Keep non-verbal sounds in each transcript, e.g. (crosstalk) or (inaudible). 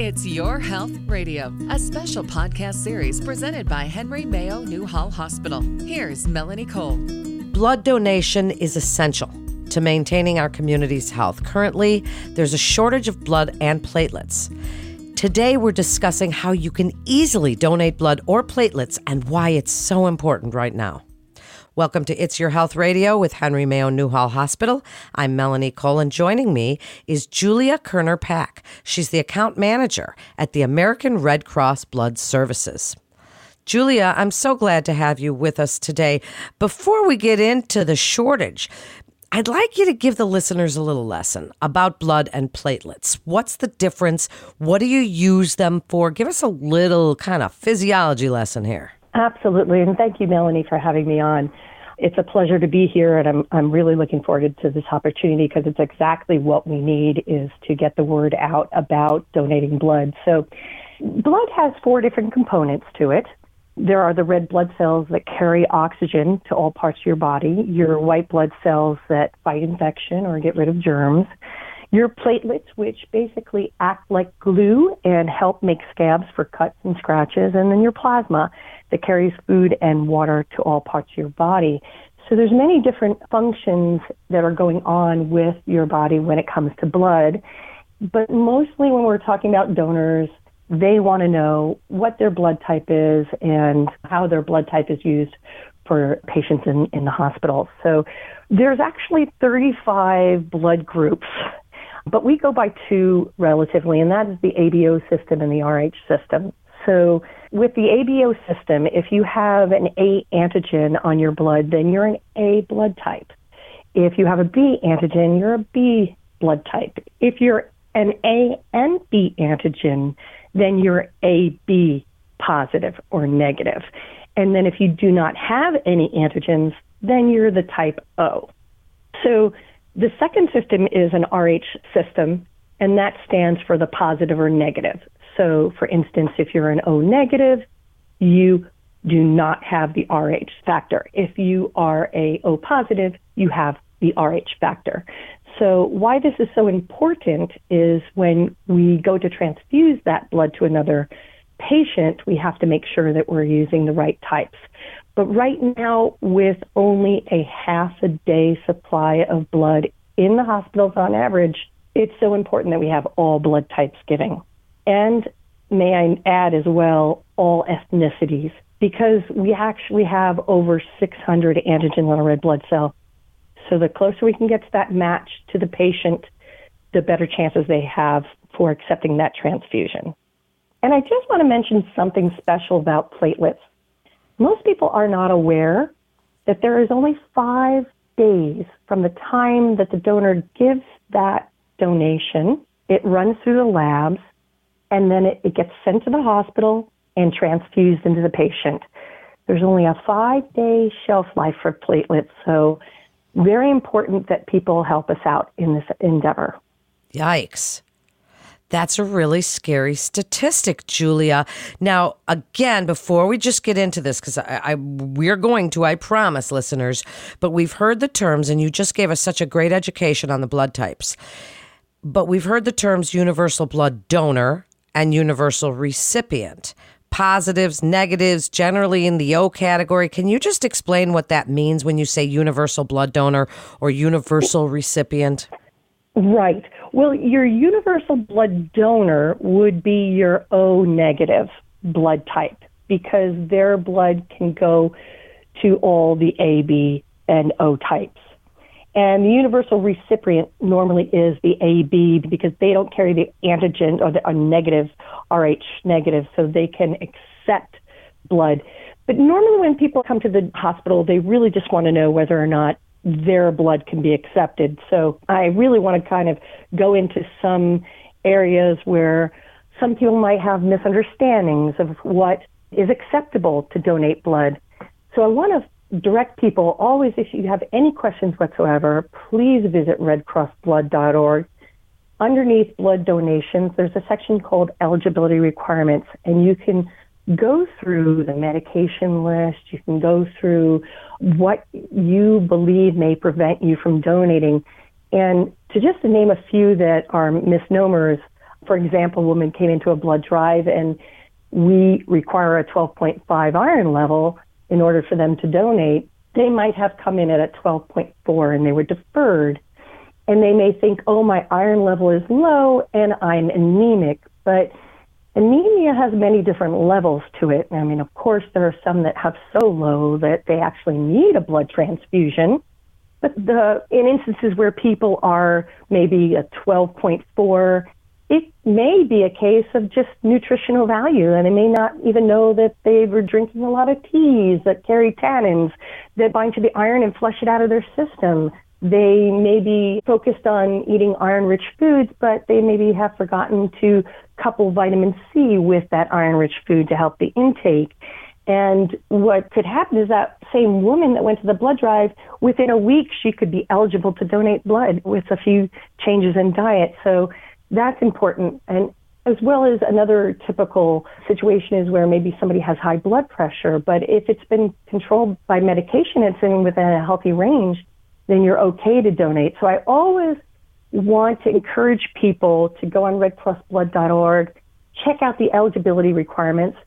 It's Your Health Radio, a special podcast series presented by Henry Mayo Newhall Hospital. Here's Melanie Cole. Blood donation is essential to maintaining our community's health. Currently, there's a shortage of blood and platelets. Today, we're discussing how you can easily donate blood or platelets and why it's so important right now. Welcome to It's Your Health Radio with Henry Mayo Newhall Hospital. I'm Melanie Cole, and joining me is Julia Kerner Pack. She's the account manager at the American Red Cross Blood Services. Julia, I'm so glad to have you with us today. Before we get into the shortage, I'd like you to give the listeners a little lesson about blood and platelets. What's the difference? What do you use them for? Give us a little kind of physiology lesson here. Absolutely. And thank you, Melanie, for having me on. It's a pleasure to be here, and I'm, I'm really looking forward to this opportunity because it's exactly what we need is to get the word out about donating blood. So, blood has four different components to it. There are the red blood cells that carry oxygen to all parts of your body, your white blood cells that fight infection or get rid of germs, your platelets, which basically act like glue and help make scabs for cuts and scratches, and then your plasma that carries food and water to all parts of your body. So there's many different functions that are going on with your body when it comes to blood. But mostly when we're talking about donors, they want to know what their blood type is and how their blood type is used for patients in, in the hospital. So there's actually 35 blood groups, but we go by two relatively, and that is the ABO system and the RH system. So with the ABO system, if you have an A antigen on your blood, then you're an A blood type. If you have a B antigen, you're a B blood type. If you're an A and B antigen, then you're AB positive or negative. And then if you do not have any antigens, then you're the type O. So the second system is an RH system, and that stands for the positive or negative. So, for instance, if you're an O negative, you do not have the RH factor. If you are a O positive, you have the RH factor. So, why this is so important is when we go to transfuse that blood to another patient, we have to make sure that we're using the right types. But right now, with only a half a day supply of blood in the hospitals on average, it's so important that we have all blood types giving. And may I add as well, all ethnicities, because we actually have over 600 antigens on a red blood cell. So the closer we can get to that match to the patient, the better chances they have for accepting that transfusion. And I just want to mention something special about platelets. Most people are not aware that there is only five days from the time that the donor gives that donation. It runs through the labs and then it, it gets sent to the hospital and transfused into the patient. There's only a five day shelf life for platelets, so very important that people help us out in this endeavor. Yikes. That's a really scary statistic, Julia. Now, again, before we just get into this, because I, I, we're going to, I promise, listeners, but we've heard the terms, and you just gave us such a great education on the blood types. But we've heard the terms universal blood donor and universal recipient. Positives, negatives, generally in the O category. Can you just explain what that means when you say universal blood donor or universal recipient? Right. Well, your universal blood donor would be your O negative blood type because their blood can go to all the A, B, and O types. And the universal recipient normally is the AB because they don't carry the antigen or the or negative, RH negative, so they can accept blood. But normally when people come to the hospital, they really just want to know whether or not their blood can be accepted. So I really want to kind of go into some areas where some people might have misunderstandings of what is acceptable to donate blood. So I want to direct people always, if you have any questions whatsoever, please visit redcrossblood.org. Underneath blood donations, there's a section called eligibility requirements, and you can go through the medication list. You can go through what you believe may prevent you from donating. And to just name a few that are misnomers, For example, a woman came into a blood drive and we require a 12.5 iron level in order for them to donate. They might have come in at a 12.4 and they were deferred. And they may think, oh, my iron level is low and I'm anemic. But anemia has many different levels to it. I mean, of course, there are some that have so low that they actually need a blood transfusion. But the in instances where people are maybe a 12.4, it may be a case of just nutritional value, and they may not even know that they were drinking a lot of teas that carry tannins that bind to the iron and flush it out of their system. They may be focused on eating iron rich foods, but they maybe have forgotten to couple vitamin C with that iron rich food to help the intake. And what could happen is that same woman that went to the blood drive, within a week, she could be eligible to donate blood with a few changes in diet. So that's important. And as well as another typical situation is where maybe somebody has high blood pressure, but if it's been controlled by medication, it's in within a healthy range, then you're okay to donate. So I always want to encourage people to go on redcrossblood.org, check out the eligibility requirements,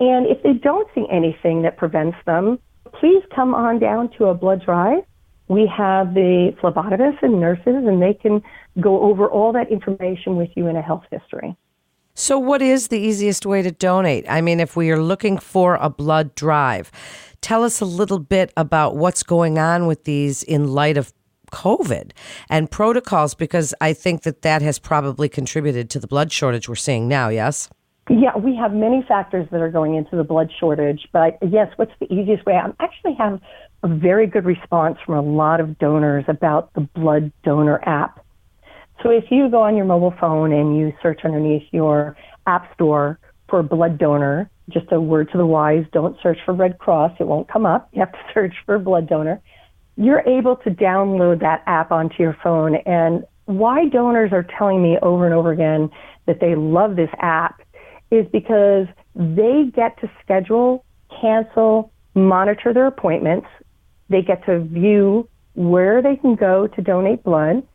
and if they don't see anything that prevents them, please come on down to a blood drive. We have the phlebotomists and nurses, and they can go over all that information with you in a health history. So, what is the easiest way to donate? I mean, if we are looking for a blood drive, tell us a little bit about what's going on with these in light of COVID and protocols, because I think that that has probably contributed to the blood shortage we're seeing now, yes? Yeah, we have many factors that are going into the blood shortage, but yes, what's the easiest way? I actually have a very good response from a lot of donors about the blood donor app. So if you go on your mobile phone and you search underneath your app store for blood donor, just a word to the wise, don't search for Red Cross, it won't come up. (laughs) You have to search for blood donor. You're able to download that app onto your phone and why donors are telling me over and over again that they love this app is because they get to schedule, cancel, monitor their appointments. They get to view where they can go to donate blood.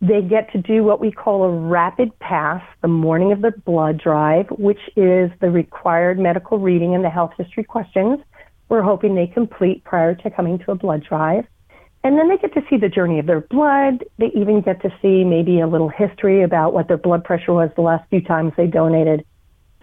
They get to do what we call a rapid pass the morning of the blood drive, which is the required medical reading and the health history questions we're hoping they complete prior to coming to a blood drive. And then they get to see the journey of their blood. They even get to see maybe a little history about what their blood pressure was the last few times they donated.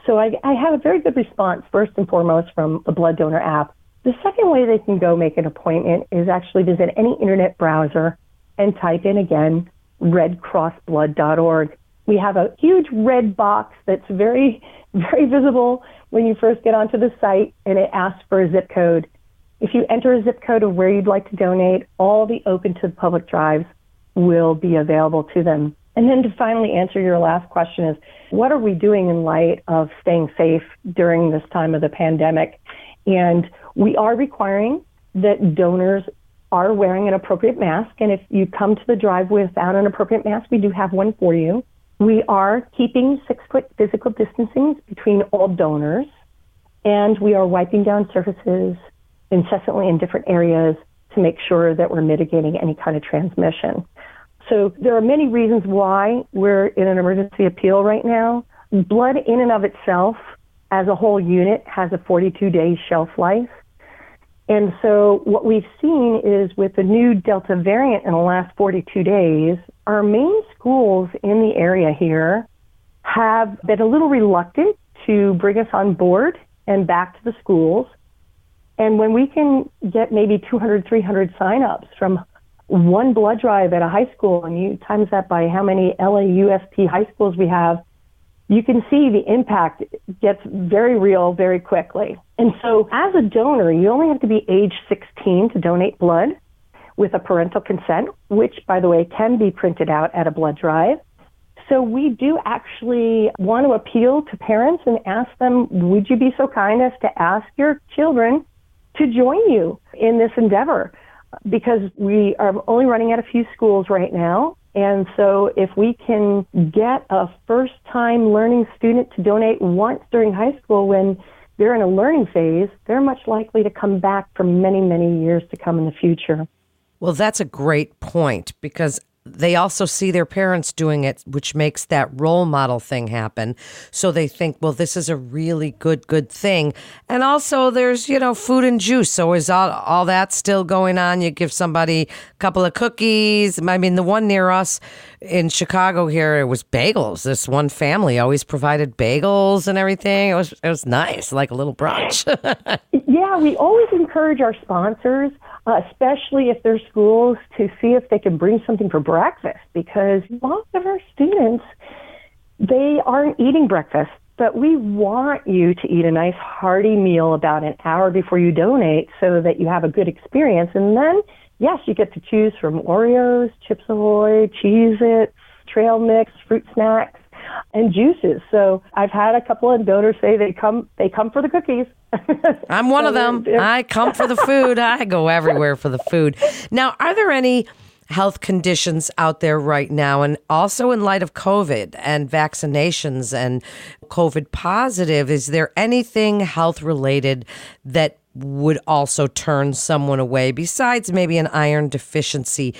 So I, I have a very good response, first and foremost, from the blood donor app. The second way they can go make an appointment is actually visit any internet browser and type in again redcrossblood.org. We have a huge red box that's very, (laughs) very visible when you first get onto the site and it asks for a zip code. If you enter a zip code of where you'd like to donate, all the open to the public drives will be available to them. And then to finally answer your last question is what are we doing in light of staying safe during this time of the pandemic? And we are requiring that donors are wearing an appropriate mask. And if you come to the drive without an appropriate mask, we do have one for you. We are keeping six foot physical distancing between all donors. And we are wiping down surfaces incessantly in different areas to make sure that we're mitigating any kind of transmission. So there are many reasons why we're in an emergency appeal right now. Blood in and of itself as a whole unit has a 42 day shelf life. And so what we've seen is with the new Delta variant in the last 42 days, our main schools in the area here have been a little reluctant to bring us on board and back to the schools. And when we can get maybe 200, 300 signups from one blood drive at a high school and you times that by how many LAUSD high schools we have, you can see the impact gets very real very quickly. And so as a donor, you only have to be age 16 to donate blood with a parental consent, which by the way can be printed out at a blood drive. So we do actually want to appeal to parents and ask them, would you be so kind as to ask your children to join you in this endeavor? because we are only running at a few schools right now. And so if we can get a first time learning student to donate once during high school when they're in a learning phase, they're much likely to come back for many, many years to come in the future. Well, that's a great point because they also see their parents doing it, which makes that role model thing happen. So they think, well, this is a really good, good thing. And also, there's, you know, food and juice. So is all, all that still going on? You give somebody a couple of cookies. I mean, the one near us in Chicago here, it was bagels. This one family always provided bagels and everything. It was, it was nice, like a little brunch. (laughs) yeah, we always encourage our sponsors uh, especially if they're schools, to see if they can bring something for breakfast because most of our students, they aren't eating breakfast. But we want you to eat a nice hearty meal about an hour before you donate so that you have a good experience. And then, yes, you get to choose from Oreos, Chips Ahoy, Cheez Its, trail mix, fruit snacks and juices. So I've had a couple of donors say they come they come for the cookies. (laughs) I'm one so of them. (laughs) I come for the food. I go everywhere for the food. Now, are there any health conditions out there right now and also in light of COVID and vaccinations and COVID positive is there anything health related that would also turn someone away besides maybe an iron deficiency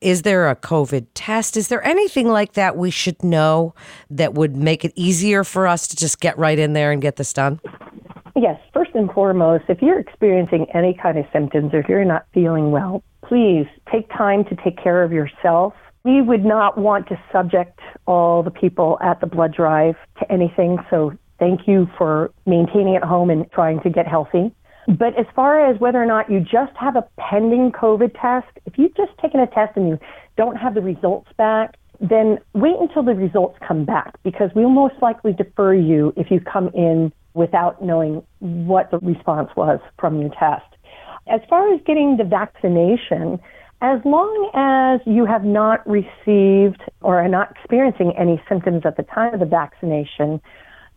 is there a COVID test? Is there anything like that we should know that would make it easier for us to just get right in there and get this done? Yes, first and foremost, if you're experiencing any kind of symptoms or if you're not feeling well, please take time to take care of yourself. We would not want to subject all the people at the blood drive to anything, so thank you for maintaining at home and trying to get healthy. But as far as whether or not you just have a pending COVID test, if you've just taken a test and you don't have the results back, then wait until the results come back because we'll most likely defer you if you come in without knowing what the response was from your test. As far as getting the vaccination, as long as you have not received or are not experiencing any symptoms at the time of the vaccination,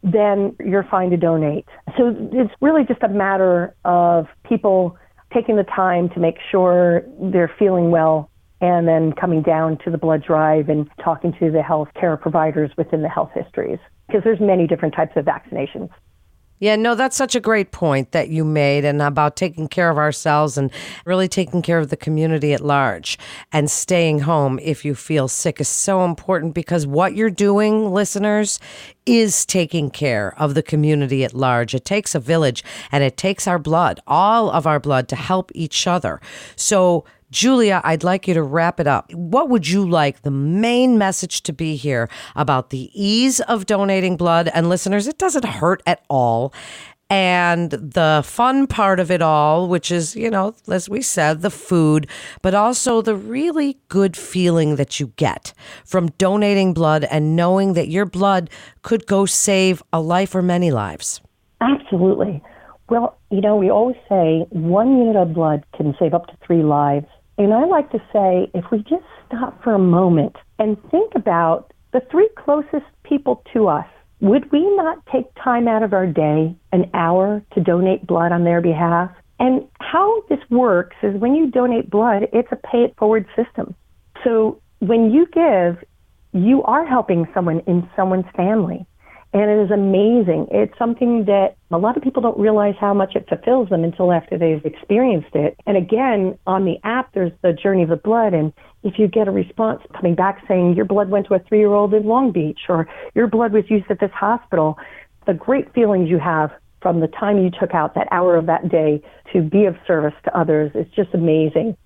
then you're fine to donate. So it's really just a matter of people taking the time to make sure they're feeling well and then coming down to the blood drive and talking to the health care providers within the health histories because there's many different types of vaccinations. Yeah, no, that's such a great point that you made and about taking care of ourselves and really taking care of the community at large and staying home if you feel sick is so important because what you're doing, listeners, is taking care of the community at large. It takes a village and it takes our blood, all of our blood to help each other. So Julia, I'd like you to wrap it up. What would you like the main message to be here about the ease of donating blood? And listeners, it doesn't hurt at all. And the fun part of it all, which is, you know, as we said, the food, but also the really good feeling that you get from donating blood and knowing that your blood could go save a life or many lives. Absolutely. Well, you know, we always say one unit of blood can save up to three lives. And I like to say if we just stop for a moment and think about the three closest people to us, would we not take time out of our day, an hour, to donate blood on their behalf? And how this works is when you donate blood, it's a pay it forward system. So when you give, you are helping someone in someone's family. And it is amazing. It's something that a lot of people don't realize how much it fulfills them until after they've experienced it. And again, on the app, there's the journey of the blood. And if you get a response coming back saying your blood went to a three year old in Long Beach or your blood was used at this hospital, the great feelings you have from the time you took out that hour of that day to be of service to others is just amazing.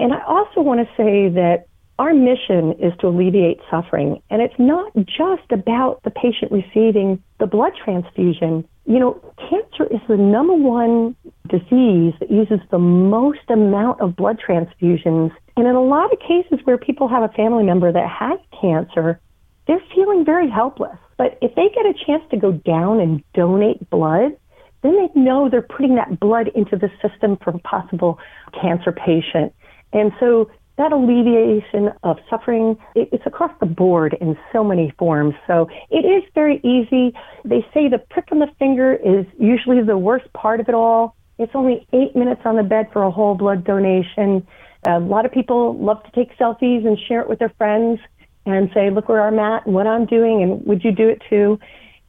And I also want to say that our mission is to alleviate suffering, and it's not just about the patient receiving the blood transfusion. You know, cancer is the number one disease that uses the most amount of blood transfusions. And in a lot of cases where people have a family member that has cancer, they're feeling very helpless. But if they get a chance to go down and donate blood, then they know they're putting that blood into the system for a possible cancer patient. And so that alleviation of suffering, it's across the board in so many forms. So it is very easy. They say the prick on the finger is usually the worst part of it all. It's only eight minutes on the bed for a whole blood donation. A lot of people love to take selfies and share it with their friends and say, look where I'm at and what I'm doing, and would you do it too?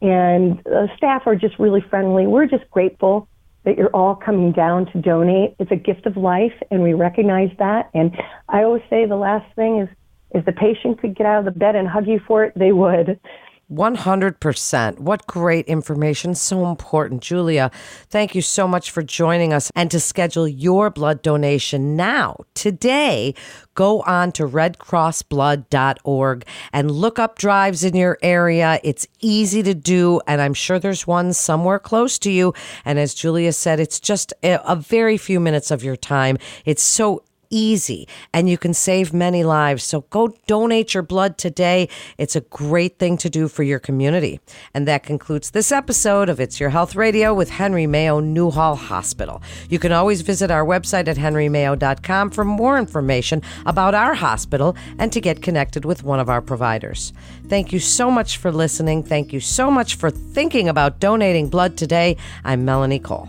And the staff are just really friendly. We're just grateful that you're all coming down to donate. It's a gift of life, and we recognize that. And I always say the last thing is If the patient could get out of the bed and hug you for it, they would. 100%. What great information. So important. Julia, thank you so much for joining us and to schedule your blood donation now, today. Go on to redcrossblood.org and look up drives in your area. It's easy to do, and I'm sure there's one somewhere close to you. And as Julia said, it's just a, a very few minutes of your time. It's so easy and you can save many lives. So go donate your blood today. It's a great thing to do for your community. And that concludes this episode of It's Your Health Radio with Henry Mayo Newhall Hospital. You can always visit our website at henrymayo.com for more information about our hospital and to get connected with one of our providers. Thank you so much for listening. Thank you so much for thinking about donating blood today. I'm Melanie Cole.